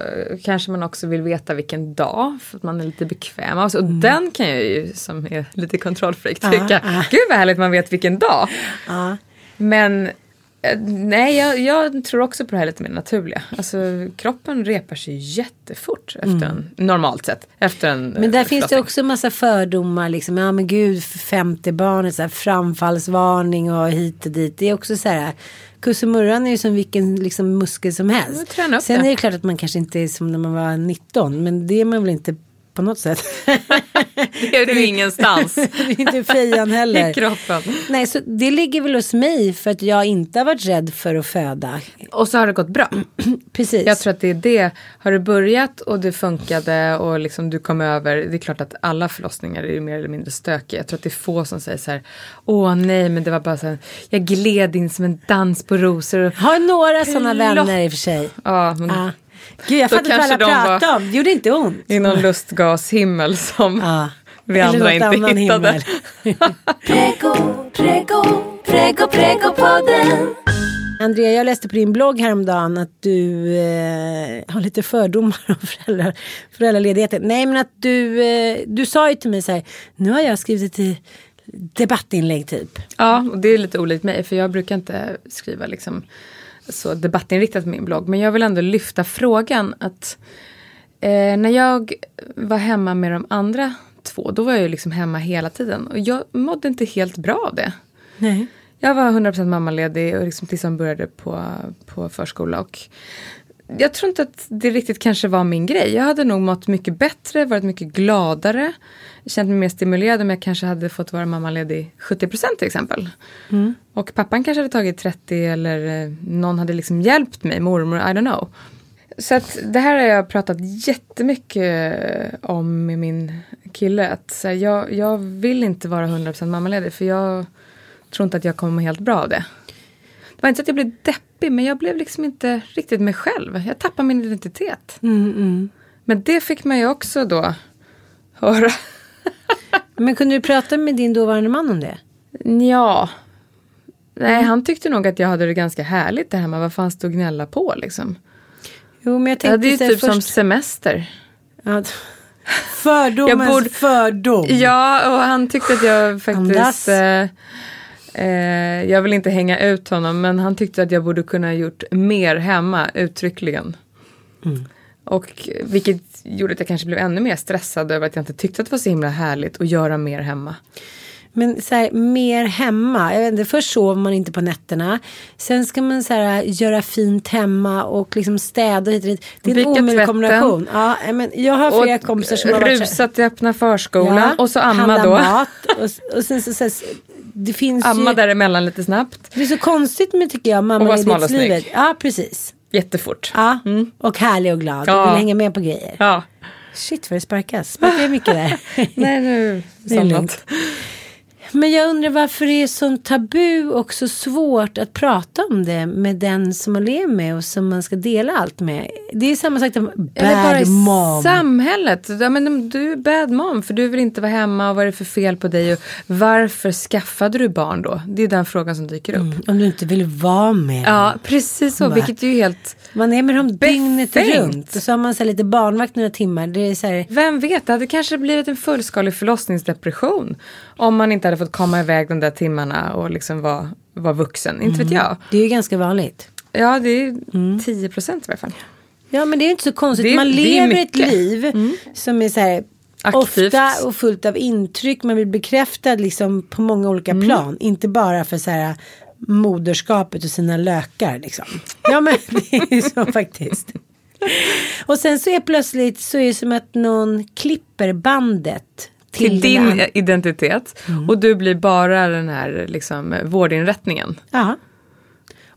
kanske man också vill veta vilken dag. För att man är lite bekväm sig. Och den kan jag ju som är lite kontrollfreak Mm. Ja, tycka. ja. Gud vad härligt man vet vilken dag. Ja. Men nej, jag, jag tror också på det här lite mer naturliga. Alltså kroppen repar sig jättefort efter en, normalt sett. Efter en Mm. Men där eh, finns det också massa fördomar. Liksom. Ja men gud, femte barnet, så här, framfallsvarning och hit och dit. Det är också så här. Kussemurran är ju som vilken liksom, muskel som helst. Sen det. är det klart att man kanske inte är som när man var 19. Men det är man väl inte på något sätt. Det är du ingenstans det är inte fejan i heller. kroppen. Nej, så det ligger väl hos mig för att jag inte har varit rädd för att föda. Och så har det gått bra. Precis. Jag tror att det är det. Har du börjat och det funkade och liksom du kom över. Det är klart att alla förlossningar är mer eller mindre stökiga. Jag tror att det är få som säger så här. Åh nej men det var bara så här. Jag gled in som en dans på rosor. Har några sådana vänner i och för sig. Ja, men Ja. Gud, jag fattar inte vad kanske alla de var- pratar om. Det gjorde inte ont. i någon lustgashimmel som Ja. vi Eller andra inte hittade. Prego, prego, prego, pregopodden. Andrea, jag läste på din blogg häromdagen att du eh, har lite fördomar om föräldrar, föräldraledigheten. Nej, men att du, eh, du sa ju till mig så här, nu har jag skrivit ett debattinlägg typ. Ja, och det är lite olikt mig för jag brukar inte skriva liksom så debattinriktat på min blogg. Men jag vill ändå lyfta frågan att eh, när jag var hemma med de andra två, då var jag ju liksom hemma hela tiden. Och jag mådde inte helt bra av det. Nej. Jag var 100% mammaledig och liksom tills han började på, på förskola. Och jag tror inte att det riktigt kanske var min grej. Jag hade nog mått mycket bättre, varit mycket gladare. Känt mig mer stimulerad om jag kanske hade fått vara mammaledig 70% till exempel. Och pappan kanske hade tagit 30 eller eh, någon hade liksom hjälpt mig, mormor, I don't know. Så att det här har jag pratat jättemycket om med min kille. Att här, jag, jag vill inte vara 100% mammaledig för jag tror inte att jag kommer helt bra av det. Det var inte så att jag blev deppig men jag blev liksom inte riktigt mig själv. Jag tappade min identitet. Mm, Men det fick man ju också då höra. Men kunde du prata med din dåvarande man om det? Ja. Nej, han tyckte nog att jag hade det ganska härligt det här med vad fanns det att gnälla på liksom. Jo, men jag Ja, tänkte det är typ som först- semester. Ja, fördomens Jag borde- fördom. Ja, och han tyckte att jag Andas. faktiskt... Eh, eh, jag vill inte hänga ut honom, men han tyckte att jag borde kunna ha gjort mer hemma, uttryckligen. Och vilket gjorde att jag kanske blev ännu mer stressad över att jag inte tyckte att det var så himla härligt att göra mer hemma. Men så här, mer hemma. Jag vet inte, först sover man inte på nätterna. Sen ska man så här, göra fint hemma och liksom städa hit och dit. Det är en omöjlig kombination. Ja, men jag har flera kompisar som har varit så här- rusa till öppna förskolan Ja, och så amma då. Mat, och, och sen så, så här, det finns Amma ju, däremellan lite snabbt. Det är så konstigt med tycker jag vara smal och. Ja, precis. Jättefort. Ja, och härlig och glad. Ja. Och vill hänga med på grejer. Ja. Shit vad det sparkas. Sparkar jag mycket där? Nej, nu Det är lugnt. Men jag undrar varför det är så tabu och så svårt att prata om det med den som man lever med och som man ska dela allt med. Det är samma sak som bara bad mom. samhället. Ja, men du är bad mom för du vill inte vara hemma och vad är det för fel på dig och varför skaffade du barn då? Det är den frågan som dyker upp. Om du inte vill vara med. Ja, precis så, Va? vilket är ju helt... Man är med dem dygnet runt. Och så har man så lite barnvakt några timmar. Det är så här, Vem vet, det hade kanske blivit en fullskalig förlossningsdepression om man inte hade fått komma iväg de där timmarna och liksom vara, vara vuxen. Inte vet jag. det är ju ganska vanligt. Ja, det är 10 procent i alla fall. Ja men det är inte så konstigt. Det man lever ett liv som är så här Aktivt. ofta och fullt av intryck. Man blir bekräftad liksom på många olika plan. Inte bara för så här moderskapet och sina lökar liksom. Ja men det är så faktiskt. Och sen så är plötsligt så är det som att någon klipper bandet till, Till din an- identitet. Och du blir bara den här liksom, vårdinrättningen. Ja.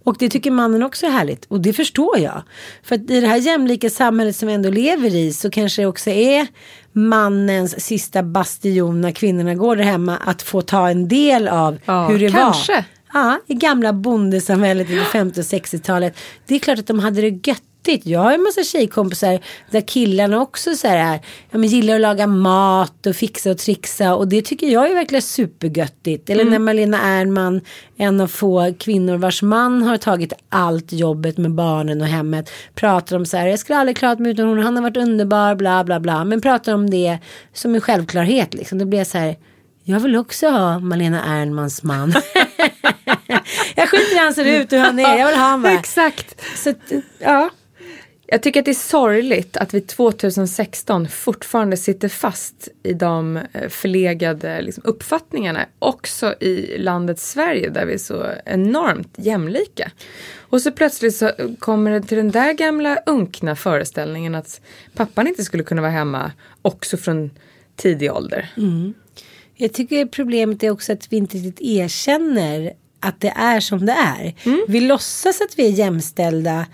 Och det tycker mannen också är härligt. Och det förstår jag. För att i det här jämlika samhället som vi ändå lever i så kanske det också är mannens sista bastion när kvinnorna går där hemma att få ta en del av Ja, hur det kanske. var. Ja, i gamla bondesamhället i 50 och 60-talet. Det är klart att de hade det gött göttigt. Jag har en massa tjejkompisar där killarna också så här, ja, men gillar att laga mat och fixa och trixa. Och det tycker jag är verkligen supergöttigt. Eller när Malena Ernman, en av få kvinnor vars man har tagit allt jobbet med barnen och hemmet. Pratar om så här, jag skulle aldrig klarat mig utan honom, han har varit underbar, bla bla bla. Men pratar om det som en självklarhet liksom. Det blir så här, jag vill också ha Malena Ernmans man. jag skiter i hur han ser ut och hur han är. Jag vill ha honom. Exakt. Så ja. Jag tycker att det är sorgligt att vi 2016 fortfarande sitter fast i de eh, förlegade liksom, uppfattningarna. Också i landet Sverige där vi är så enormt jämlika. Och så plötsligt så kommer det till den där gamla unkna föreställningen att pappan inte skulle kunna vara hemma också från tidig ålder. Jag tycker problemet är också att vi inte riktigt erkänner att det är som det är. Vi låtsas att vi är jämställda.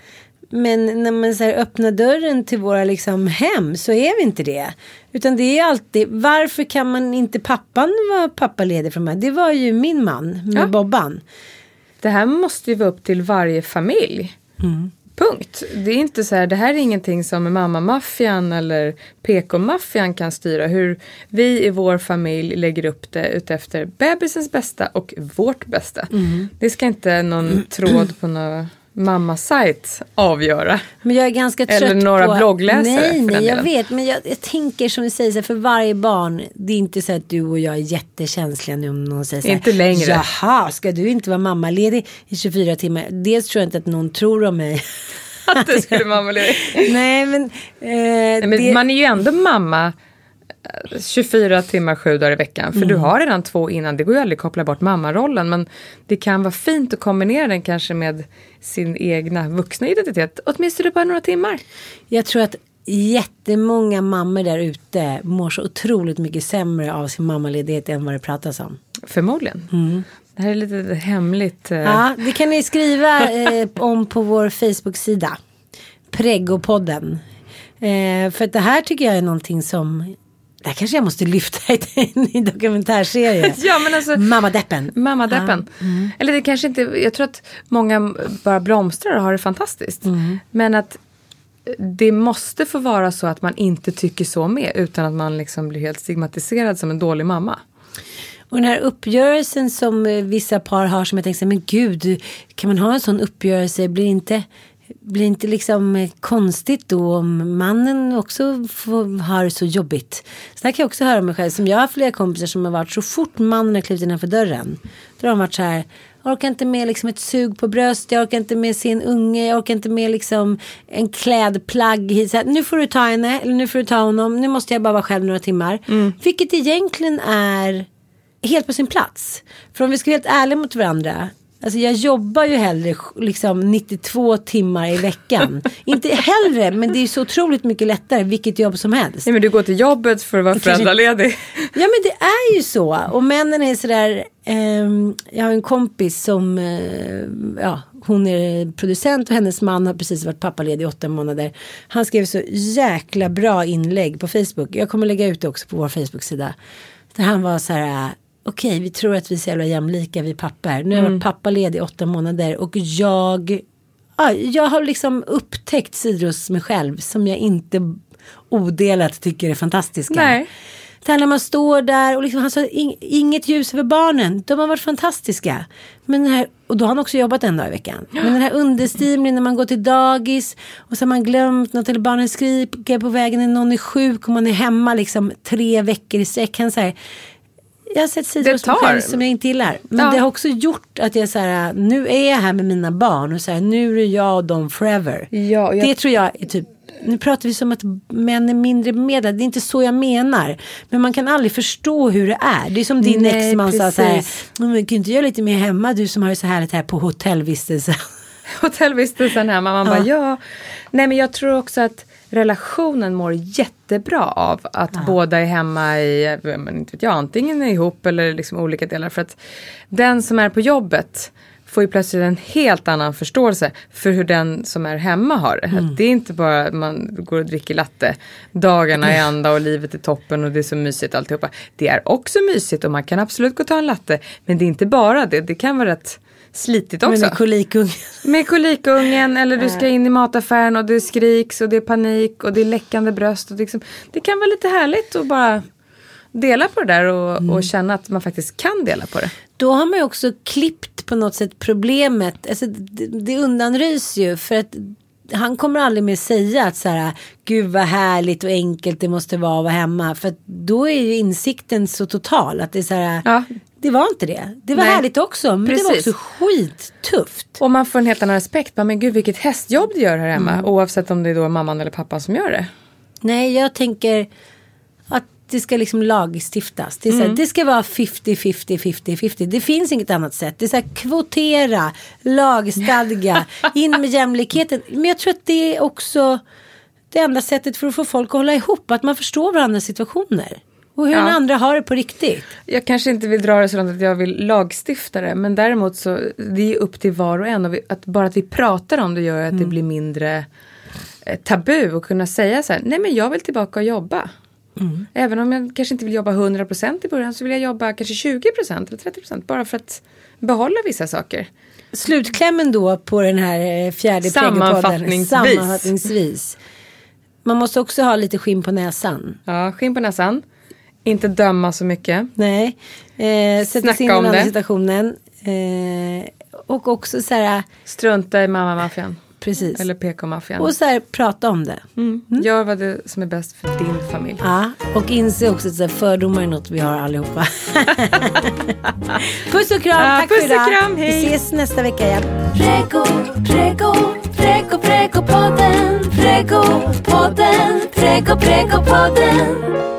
Men när man så här öppnar dörren till våra liksom hem så är vi inte det. Utan det är alltid, varför kan man inte pappan vara pappaledig från mig? Det var ju min man med Ja. Bobban. Det här måste ju vara upp till varje familj. Punkt. Det är inte så här, det här är ingenting som mammamaffian eller PK-maffian kan styra. Hur vi i vår familj lägger upp det utefter bebisens bästa och vårt bästa. Det ska inte någon tråd på någon mammasajt avgöra. Men jag är ganska trött Eller några på... bloggläsare, Nej, nej, jag delen. vet. Men jag, jag tänker som du säger, här, för varje barn. Det är inte så att du och jag är jättekänsliga nu om någon säger så här. Inte längre. Jaha, ska du inte vara mammaledig i 24 timmar? Dels tror jag inte att någon tror om mig. Att det skulle mammaledig. nej, men... Eh, Nej, men det, Man är ju ändå mamma 24 timmar, sju dagar i veckan. För du har redan två innan. Det går ju aldrig att koppla bort mammarollen. Men det kan vara fint att kombinera den kanske med sin egna vuxna identitet. Åtminstone bara några timmar. Jag tror att jättemånga mammor där ute mår så otroligt mycket sämre av sin mammaledighet än vad det pratas om. Förmodligen. Det här är lite hemligt. eh, Ja, det kan ni skriva eh, om på vår Facebook-sida. Pregopodden. Eh, för det här tycker jag är någonting som det här kanske jag måste lyfta i en dokumentärserie. Ja, men alltså- Mammadeppen. Mammadeppen. Eller det kanske inte, jag tror att många bara blomstrar och har det fantastiskt. Men att det måste få vara så att man inte tycker så med utan att man liksom blir helt stigmatiserad som en dålig mamma. Och den här uppgörelsen som eh, vissa par har som jag tänker men gud, kan man ha en sån uppgörelse? Blir inte, blir inte liksom eh, konstigt då om mannen också får, har det så jobbigt? Så där kan jag också höra mig själv. Som jag har flera kompisar som har varit så fort mannen har klivit innanför dörren. Då har de varit så här. Jag orkar inte med liksom ett sug på bröst, jag orkar inte med sin unge, jag orkar inte med liksom en klädplagg. hit. Så här, nu får du ta henne, eller nu får du ta honom, nu måste jag bara vara själv några timmar. Vilket egentligen är helt på sin plats. För om vi ska vara helt ärliga mot varandra. Alltså jag jobbar ju hellre liksom 92 timmar i veckan. Inte hellre, men det är så otroligt mycket lättare vilket jobb som helst. Nej men du går till jobbet för att vara föräldraledig. Ja men det är ju så. Och männen är sådär. ehm, jag har en kompis som. eh, ja, hon är producent och hennes man har precis varit pappaledig i åtta månader. Han skrev så jäkla bra inlägg på Facebook. Jag kommer lägga ut det också på vår Facebook-sida. Där han var så här. Okej, vi tror att vi är så jävla jämlika vi pappor. Nu har jag varit pappaledig i åtta månader och jag ja, jag har liksom upptäckt sidor hos mig själv som jag inte odelat tycker är fantastiska. Nej. Det här när man står där och liksom, han sa "Ing- inget ljus över barnen. De har varit fantastiska. Men här, och då har han också jobbat en dag i veckan. Men den här understimningen när man går till dagis och så har man glömt något eller barnen skriker på vägen när någon är sjuk och man är hemma liksom tre veckor i sträck. Han säger jag har sett sidor hos mig själv som jag inte gillar. Men Ja. det har också gjort att jag så här, nu är jag här med mina barn och så här, nu är jag och dem forever. Ja, och jag- Det tror jag är typ, nu pratar vi som att män är mindre bemedlade. Det är inte så jag menar. Men man kan aldrig förstå hur det är. Det är som din Nej, exman sa så här, precis. "Men kan inte göra lite mer hemma du som har det så härligt här på hotellvistelse. hotellvistelsen hemma. Man bara ja. Nej men jag tror också att relationen mår jättebra av att båda är hemma i, ja, men inte vet jag, antingen är ihop eller liksom olika delar. För att den som är på jobbet får ju plötsligt en helt annan förståelse för hur den som är hemma har det. Att Det är inte bara att man går och dricker latte dagarna är ända och livet är toppen och det är så mysigt alltihopa. Det är också mysigt och man kan absolut gå och ta en latte. Men det är inte bara det, det kan vara rätt slitigt också. med kolikungen. Med kolikungen eller du ska in i mataffären och det skriks och det är panik och det är läckande bröst. Och det, liksom, det kan vara lite härligt att bara dela på det där och, Mm. och känna att man faktiskt kan dela på det. Då har man ju också klippt på något sätt problemet. Alltså, det, det undanröjs ju för att han kommer aldrig mer säga att så här, gud vad härligt och enkelt det måste vara att vara hemma. För då är ju insikten så total att det är så här, Ja. Det var inte det. Det var Nej. härligt också, men det var Precis. också skittufft. Och man får en helt annan respekt. Men gud vilket hästjobb du gör här hemma. Mm. Oavsett om det är då mamman eller pappan som gör det. Nej, jag tänker att det ska liksom lagstiftas. Det, är så här, det ska vara 50, 50, 50, 50. Det finns inget annat sätt. Det är så här, kvotera, lagstadga, in med jämlikheten. Men jag tror att det är också det enda sättet för att få folk att hålla ihop. Att man förstår varandras situationer. Och hur Ja. den andra har det på riktigt. Jag kanske inte vill dra det så långt att jag vill lagstifta det. Men däremot så det är upp till var och en. Och vi, att bara att vi pratar om det gör att det blir mindre eh, tabu. Och kunna säga så här. Nej men jag vill tillbaka och jobba. Även om jag kanske inte vill jobba 100% i början så vill jag jobba kanske 20% eller 30% bara för att behålla vissa saker. Slutklämmen då på den här eh, fjärde Sammanfattningsvis. Sammanfattningsvis. Man måste också ha lite skinn på näsan. Ja, skinn på näsan. Inte döma så mycket. Nej. Eh, sätta sig in i om den andra situationen. Eh, och också så här, Strunta i mamma-maffian. precis. Eller PK-maffian. Och så här, prata om det. Mm. Gör vad det som är bäst för din familj. Ja, och inse också att så här, fördomar är något vi har allihopa. puss och kram, Ja, tack puss för och idag. kram, hej. Vi ses nästa vecka igen. Prego, prego, prego, pregopodden. Pregopodden, prego, pregopodden.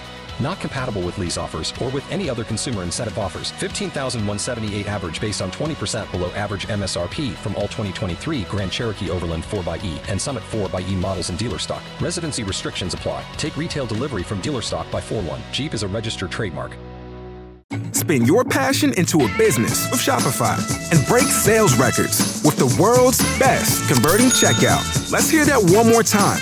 Not compatible with lease offers or with any other consumer incentive offers. 15,178 average based on 20% below average MSRP from all 2023 Grand Cherokee Overland 4xE and Summit 4xE models in dealer stock. Residency restrictions apply. Take retail delivery from dealer stock by 4 1. Jeep is a registered trademark. Spin your passion into a business with Shopify and break sales records with the world's best converting checkout. Let's hear that one more time.